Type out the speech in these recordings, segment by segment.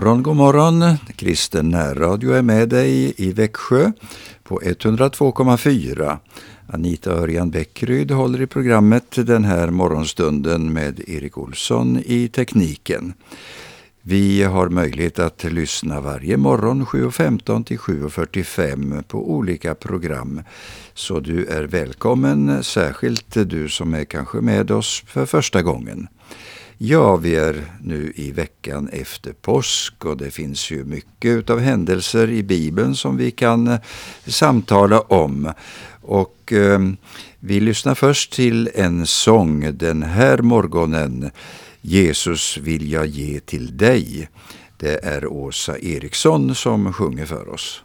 Morgon, god morgon. Kristen närradio är med dig i Växjö på 102,4. Anita Örjan Bäckryd håller i programmet den här morgonstunden med Erik Olsson i tekniken. Vi har möjlighet att lyssna varje morgon 7.15 till 7.45 på olika program. Så du är välkommen, särskilt du som är kanske med oss för första gången. Ja, vi är nu i veckan efter påsk och det finns ju mycket av händelser i Bibeln som vi kan eh, samtala om. Och eh, vi lyssnar först till en sång den här morgonen. Jesus vill jag ge till dig. Det är Åsa Eriksson som sjunger för oss.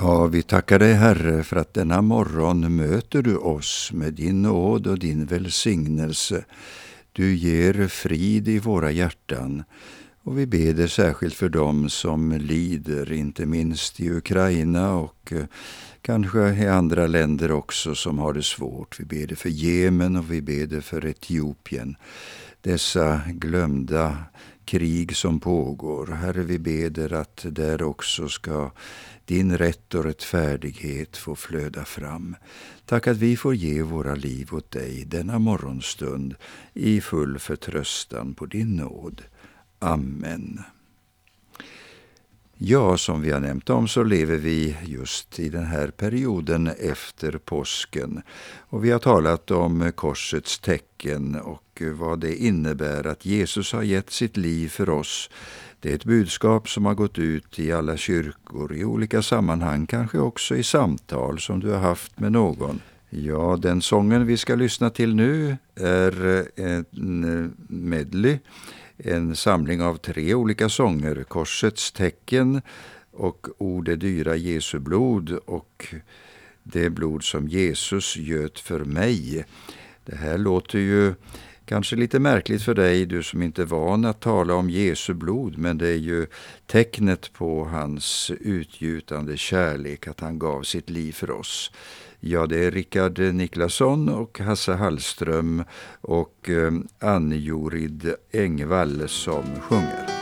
Ja, vi tackar dig Herre för att denna morgon möter du oss med din nåd och din välsignelse. Du ger frid i våra hjärtan Och vi beder särskilt för dem som lider, inte minst i Ukraina och eh, kanske i andra länder också som har det svårt. Vi ber för Jemen och vi ber för Etiopien. Dessa glömda krig som pågår. Herre, vi beder att där också ska din rätt och rättfärdighet få flöda fram. Tack att vi får ge våra liv åt dig denna morgonstund i full förtröstan på din nåd. Amen. Ja, som vi har nämnt om så lever vi just i den här perioden efter påsken. Och vi har talat om korsets tecken och vad det innebär att Jesus har gett sitt liv för oss. Det är ett budskap som har gått ut i alla kyrkor i olika sammanhang, kanske också i samtal som du har haft med någon. Ja, den sången vi ska lyssna till nu är en medley en samling av tre olika sånger, Korsets tecken och O det dyra Jesu blod och det blod som Jesus göt för mig. Det här låter ju kanske lite märkligt för dig, du som inte är van att tala om Jesu blod, men det är ju tecknet på hans utgjutande kärlek, att han gav sitt liv för oss. Ja, det är Rickard Niklasson och Hasse Hallström och eh, Ann-Jorid Engvall som sjunger.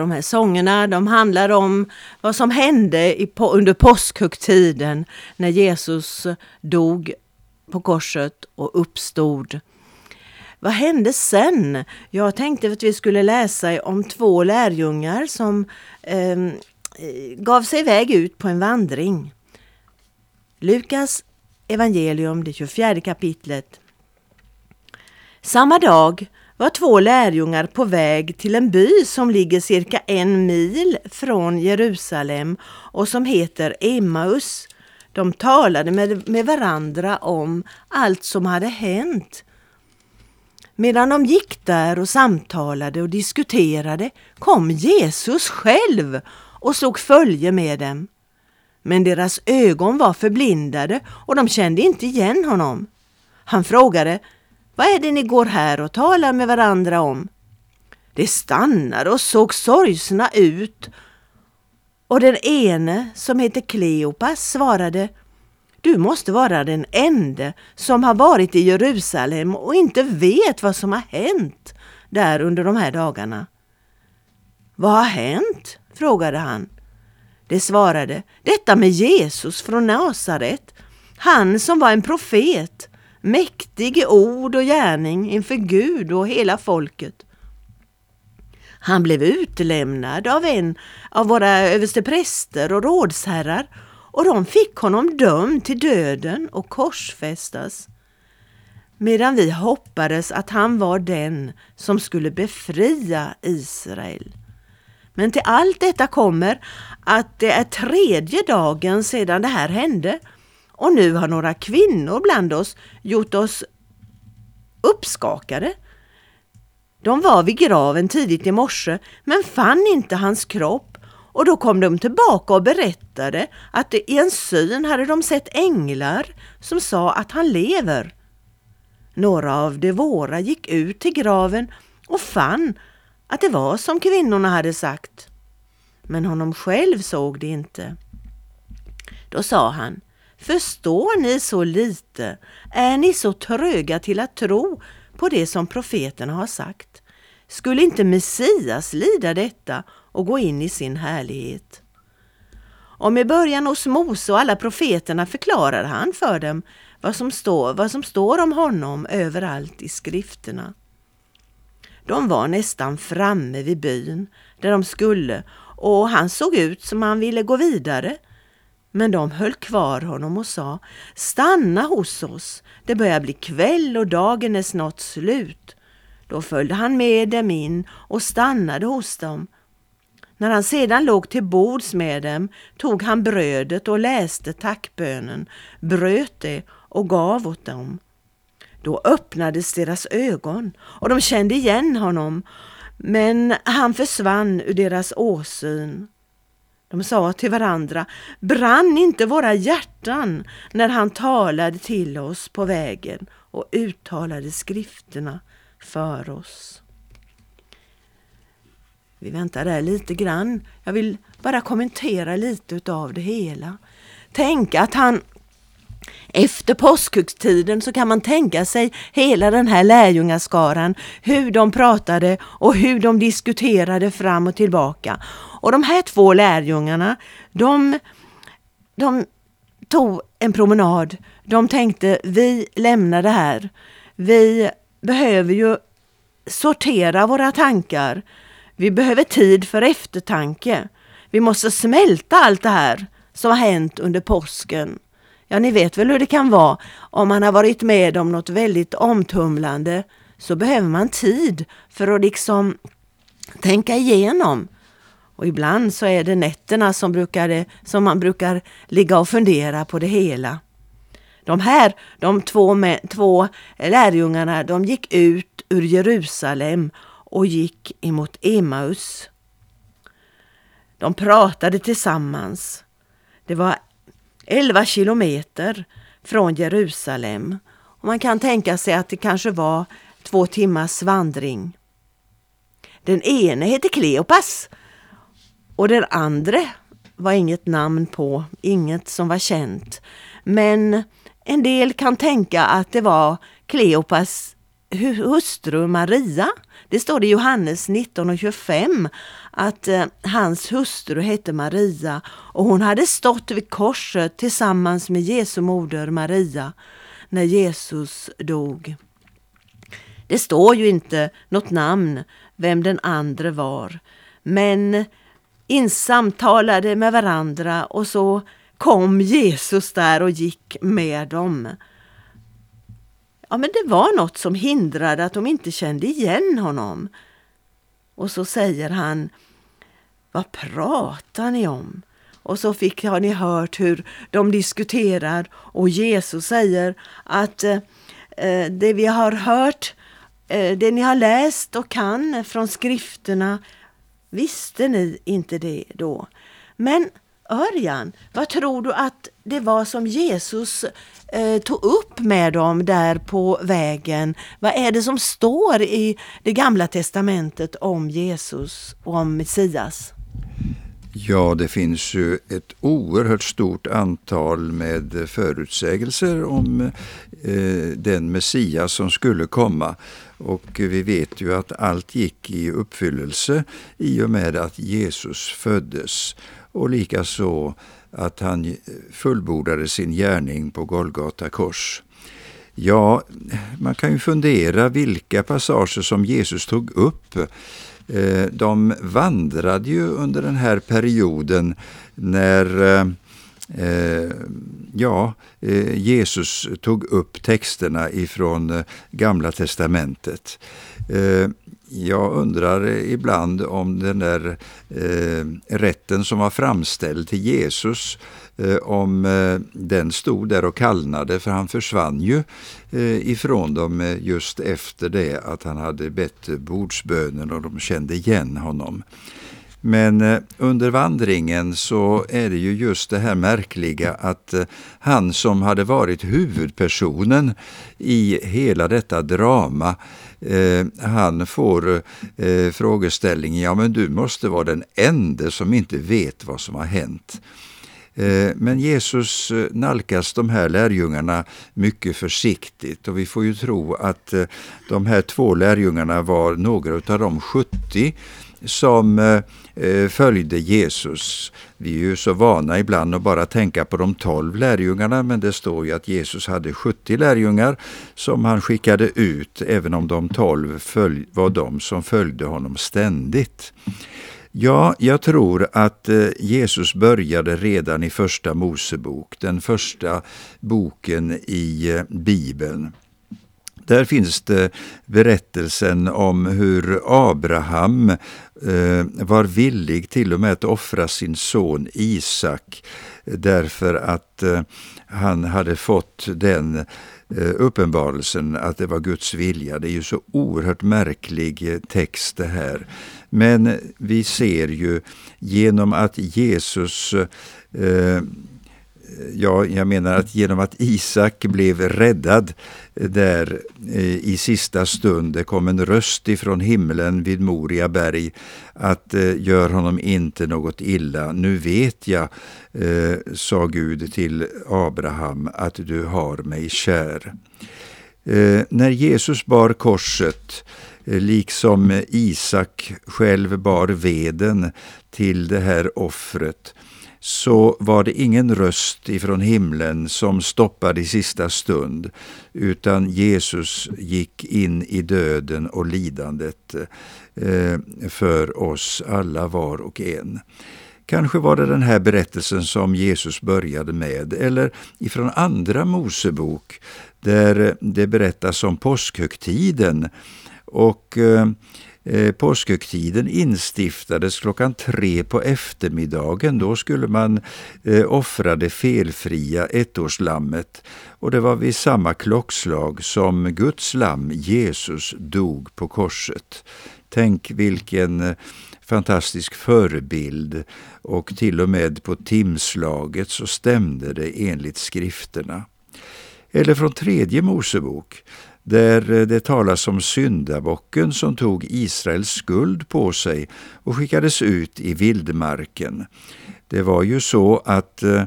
De här sångerna de handlar om vad som hände i, under påskhögtiden när Jesus dog på korset och uppstod. Vad hände sen? Jag tänkte att vi skulle läsa om två lärjungar som eh, gav sig iväg ut på en vandring. Lukas evangelium, det 24 kapitlet. Samma dag var två lärjungar på väg till en by som ligger cirka en mil från Jerusalem och som heter Emmaus. De talade med, med varandra om allt som hade hänt. Medan de gick där och samtalade och diskuterade kom Jesus själv och slog följe med dem. Men deras ögon var förblindade och de kände inte igen honom. Han frågade vad är det ni går här och talar med varandra om? De stannade och såg sorgsna ut och den ene, som heter Kleopas, svarade Du måste vara den ende som har varit i Jerusalem och inte vet vad som har hänt där under de här dagarna. Vad har hänt? frågade han. Det svarade, detta med Jesus från Nasaret, han som var en profet mäktig i ord och gärning inför Gud och hela folket. Han blev utlämnad av en av våra överstepräster och rådsherrar och de fick honom dömd till döden och korsfästas. Medan vi hoppades att han var den som skulle befria Israel. Men till allt detta kommer att det är tredje dagen sedan det här hände och nu har några kvinnor bland oss gjort oss uppskakade. De var vid graven tidigt i morse men fann inte hans kropp och då kom de tillbaka och berättade att i en syn hade de sett änglar som sa att han lever. Några av de våra gick ut till graven och fann att det var som kvinnorna hade sagt. Men honom själv såg de inte. Då sa han, Förstår ni så lite? Är ni så tröga till att tro på det som profeterna har sagt? Skulle inte Messias lida detta och gå in i sin härlighet? Och med början hos Mose och alla profeterna förklarade han för dem vad som står, vad som står om honom överallt i skrifterna. De var nästan framme vid byn där de skulle och han såg ut som han ville gå vidare men de höll kvar honom och sa Stanna hos oss, det börjar bli kväll och dagen är snart slut. Då följde han med dem in och stannade hos dem. När han sedan låg till bords med dem tog han brödet och läste tackbönen, bröt det och gav åt dem. Då öppnades deras ögon och de kände igen honom, men han försvann ur deras åsyn. De sa till varandra, brann inte våra hjärtan när han talade till oss på vägen och uttalade skrifterna för oss. Vi väntar där lite grann. Jag vill bara kommentera lite utav det hela. Tänk att han efter påskhögtiden så kan man tänka sig hela den här lärjungaskaran, hur de pratade och hur de diskuterade fram och tillbaka. Och de här två lärjungarna, de, de tog en promenad. De tänkte, vi lämnar det här. Vi behöver ju sortera våra tankar. Vi behöver tid för eftertanke. Vi måste smälta allt det här som har hänt under påsken. Ja, ni vet väl hur det kan vara. Om man har varit med om något väldigt omtumlande så behöver man tid för att liksom tänka igenom. Och ibland så är det nätterna som, brukade, som man brukar ligga och fundera på det hela. De här, de två, med, två lärjungarna, de gick ut ur Jerusalem och gick emot Emmaus. De pratade tillsammans. Det var 11 kilometer från Jerusalem. Och man kan tänka sig att det kanske var två timmars vandring. Den ene hette Kleopas och den andra var inget namn på, inget som var känt. Men en del kan tänka att det var Kleopas hustru Maria. Det står i Johannes 19.25 att eh, hans hustru hette Maria och hon hade stått vid korset tillsammans med Jesu moder Maria när Jesus dog. Det står ju inte något namn vem den andra var, men insamtalade med varandra och så kom Jesus där och gick med dem. Ja, men det var något som hindrade att de inte kände igen honom. Och så säger han, vad pratar ni om? Och så fick, har ni hört hur de diskuterar och Jesus säger att eh, det vi har hört, eh, det ni har läst och kan från skrifterna, visste ni inte det då? Men Örjan, vad tror du att det var som Jesus eh, tog upp med dem där på vägen? Vad är det som står i det gamla testamentet om Jesus och om Messias? Ja, det finns ju ett oerhört stort antal med förutsägelser om eh, den Messias som skulle komma. Och vi vet ju att allt gick i uppfyllelse i och med att Jesus föddes och likaså att han fullbordade sin gärning på Golgata kors. Ja, man kan ju fundera vilka passager som Jesus tog upp. Eh, de vandrade ju under den här perioden när eh, ja, eh, Jesus tog upp texterna ifrån Gamla testamentet. Jag undrar ibland om den där eh, rätten som var framställd till Jesus, eh, om eh, den stod där och kallnade, för han försvann ju eh, ifrån dem eh, just efter det att han hade bett bordsbönen och de kände igen honom. Men eh, under vandringen så är det ju just det här märkliga att eh, han som hade varit huvudpersonen i hela detta drama Eh, han får eh, frågeställningen, ja men du måste vara den enda som inte vet vad som har hänt. Eh, men Jesus eh, nalkas de här lärjungarna mycket försiktigt och vi får ju tro att eh, de här två lärjungarna var några av de 70 som eh, eh, följde Jesus. Vi är ju så vana ibland att bara tänka på de tolv lärjungarna men det står ju att Jesus hade 70 lärjungar som han skickade ut även om de tolv var de som följde honom ständigt. Ja, jag tror att eh, Jesus började redan i första Mosebok, den första boken i Bibeln. Där finns det berättelsen om hur Abraham eh, var villig till och med att offra sin son Isak därför att eh, han hade fått den eh, uppenbarelsen att det var Guds vilja. Det är ju så oerhört märklig eh, text det här. Men vi ser ju genom att Jesus eh, Ja, jag menar att genom att Isak blev räddad där eh, i sista stund, det kom en röst ifrån himlen vid Moria berg att eh, gör honom inte något illa. Nu vet jag, eh, sa Gud till Abraham, att du har mig kär. Eh, när Jesus bar korset Eh, liksom Isak själv bar veden till det här offret, så var det ingen röst ifrån himlen som stoppade i sista stund, utan Jesus gick in i döden och lidandet eh, för oss alla var och en. Kanske var det den här berättelsen som Jesus började med, eller ifrån andra Mosebok där det berättas om påskhögtiden. Och eh, eh, påskhögtiden instiftades klockan tre på eftermiddagen. Då skulle man eh, offra det felfria ettårslammet. Och det var vid samma klockslag som Guds lamm Jesus dog på korset. Tänk vilken eh, fantastisk förebild och till och med på timslaget så stämde det enligt skrifterna. Eller från tredje Mosebok där eh, det talas om syndabocken som tog Israels skuld på sig och skickades ut i vildmarken. Det var ju så att eh,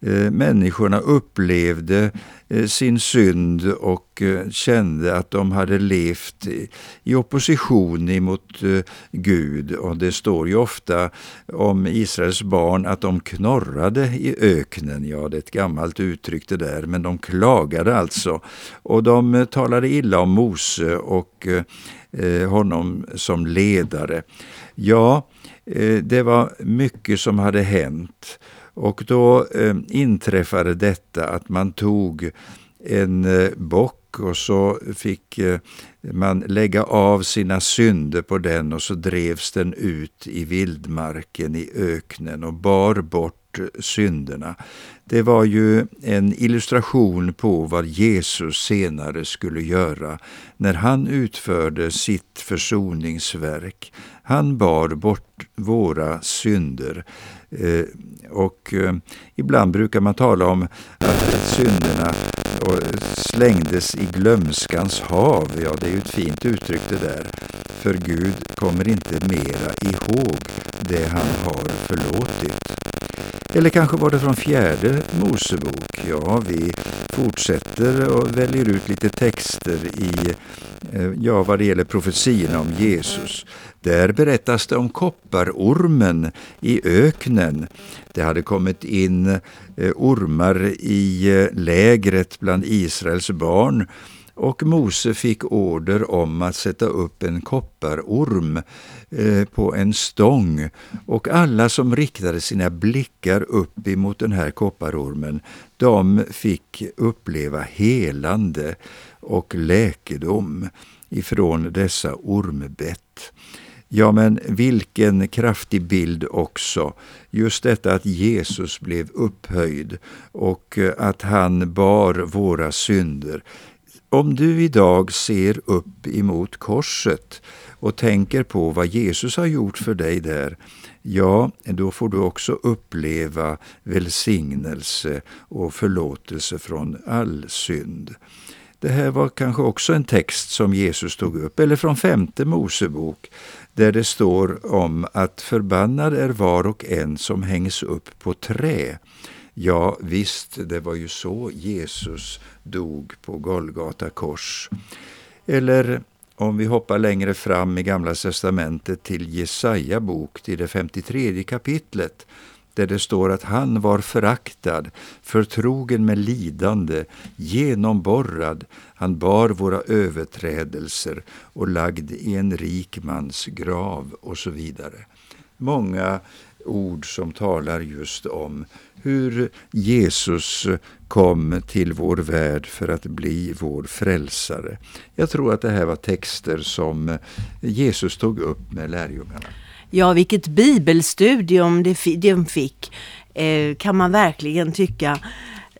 Eh, människorna upplevde eh, sin synd och eh, kände att de hade levt i, opposition emot Gud. Och det står ju ofta om Israels barn att de knorrade i öknen. Ja, det är ett gammalt uttryck det där, men de klagade alltså. Och de talade illa om Mose och honom som ledare. Ja, det var mycket som hade hänt. Och då eh, inträffade detta att man tog en eh, bock och så fick eh, man lägga av sina synder på den och så drevs den ut i vildmarken, i öknen och bar bort synderna. Det var ju en illustration på vad Jesus senare skulle göra när han utförde sitt försoningsverk. Han bar bort våra synder. Eh, och eh, ibland brukar man tala om att synderna eh, slängdes i glömskans hav. Ja, det är ju ett fint uttryck det där. För Gud kommer inte mera ihåg det han har förlåtit. Eller kanske var det från fjärde Mosebok? Ja, vi fortsätter och väljer ut lite texter i, eh, ja, vad det gäller profetierna om Jesus. Där berättas det om kopparormen i öknen. Det hade kommit in eh, ormar i eh, lägret bland Israels barn och Mose fick order om att sätta upp en kopparorm eh, på en stång och alla som riktade sina blickar upp emot den här kopparormen, de fick uppleva helande och läkedom ifrån dessa ormbett. Ja, men vilken kraftig bild också. Just detta att Jesus blev upphöjd och att han bar våra synder. Om du idag ser upp emot korset och tänker på vad Jesus har gjort för dig där, ja, då får du också uppleva välsignelse och förlåtelse från all synd. Det här var kanske också en text som Jesus tog upp, eller från femte Mosebok, där det står om att förbannad är var och en som hängs upp på trä. Ja, visst, det var ju så Jesus dog på Golgata kors. Eller om vi hoppar längre fram i Gamla testamentet till Jesaja bok, till det 53 kapitlet, där det står att han var föraktad, förtrogen med lidande, genomborrad, han bar våra överträdelser och lagd i en rik mans grav och så vidare. Många ord som talar just om hur Jesus kom till vår värld för att bli vår frälsare. Jag tror att det här var texter som Jesus tog upp med lärjungarna. Ja, vilket bibelstudium de fick, eh, kan man verkligen tycka.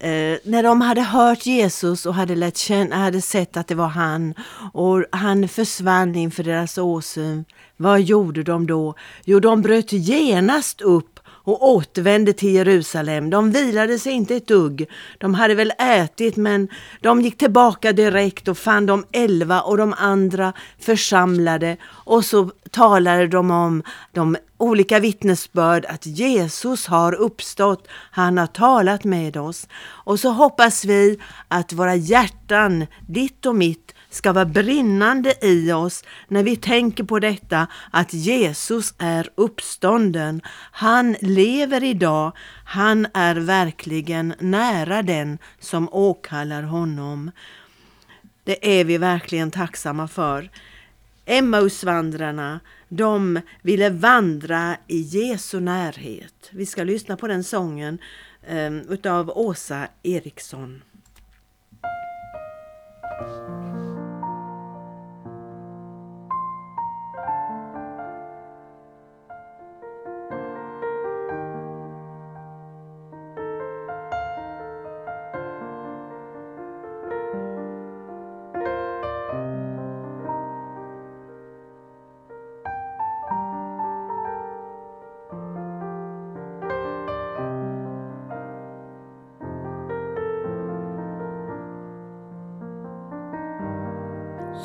Eh, när de hade hört Jesus och hade, lärt känna, hade sett att det var han och han försvann inför deras åsyn, vad gjorde de då? Jo, de bröt genast upp och återvände till Jerusalem. De vilade sig inte ett dugg. De hade väl ätit men de gick tillbaka direkt och fann de elva och de andra församlade och så talade de om de olika vittnesbörd att Jesus har uppstått, han har talat med oss. Och så hoppas vi att våra hjärtan, ditt och mitt, ska vara brinnande i oss när vi tänker på detta att Jesus är uppstånden. Han lever idag. Han är verkligen nära den som åkallar honom. Det är vi verkligen tacksamma för. Emmausvandrarna, de ville vandra i Jesu närhet. Vi ska lyssna på den sången eh, utav Åsa Eriksson.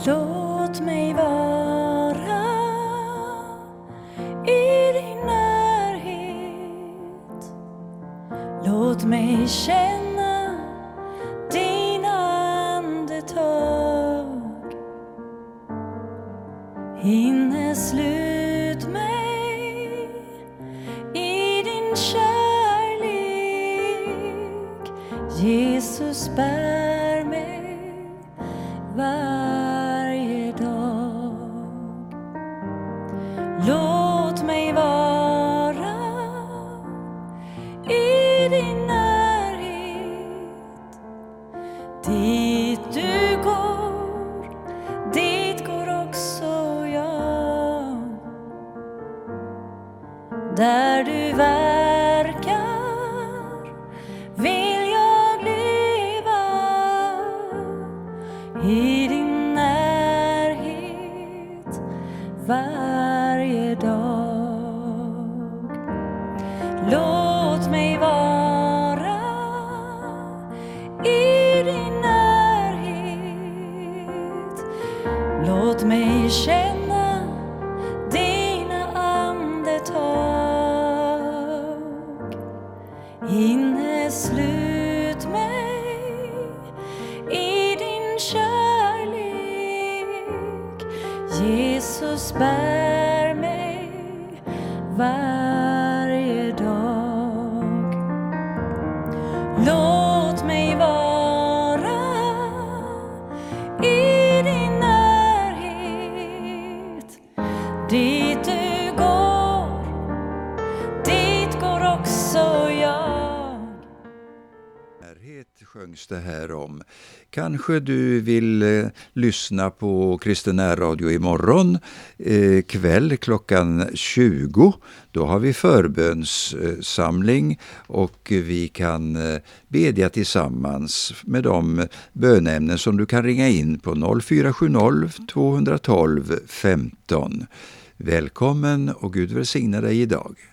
Låt mig vara i din närhet. Låt mig känna dina andetag. Inneslut mig i din kärlek. Jesus bär mig varje Jesus bär mig varje dag. Låt mig vara i din närhet. Dit du går, dit går också jag. Närhet sjöngs det här om. Kanske du vill eh, lyssna på Kristen närradio imorgon eh, kväll klockan 20. Då har vi förbönssamling och vi kan eh, bedja tillsammans med de bönämnen som du kan ringa in på 0470 212 15. Välkommen och Gud välsigne dig idag.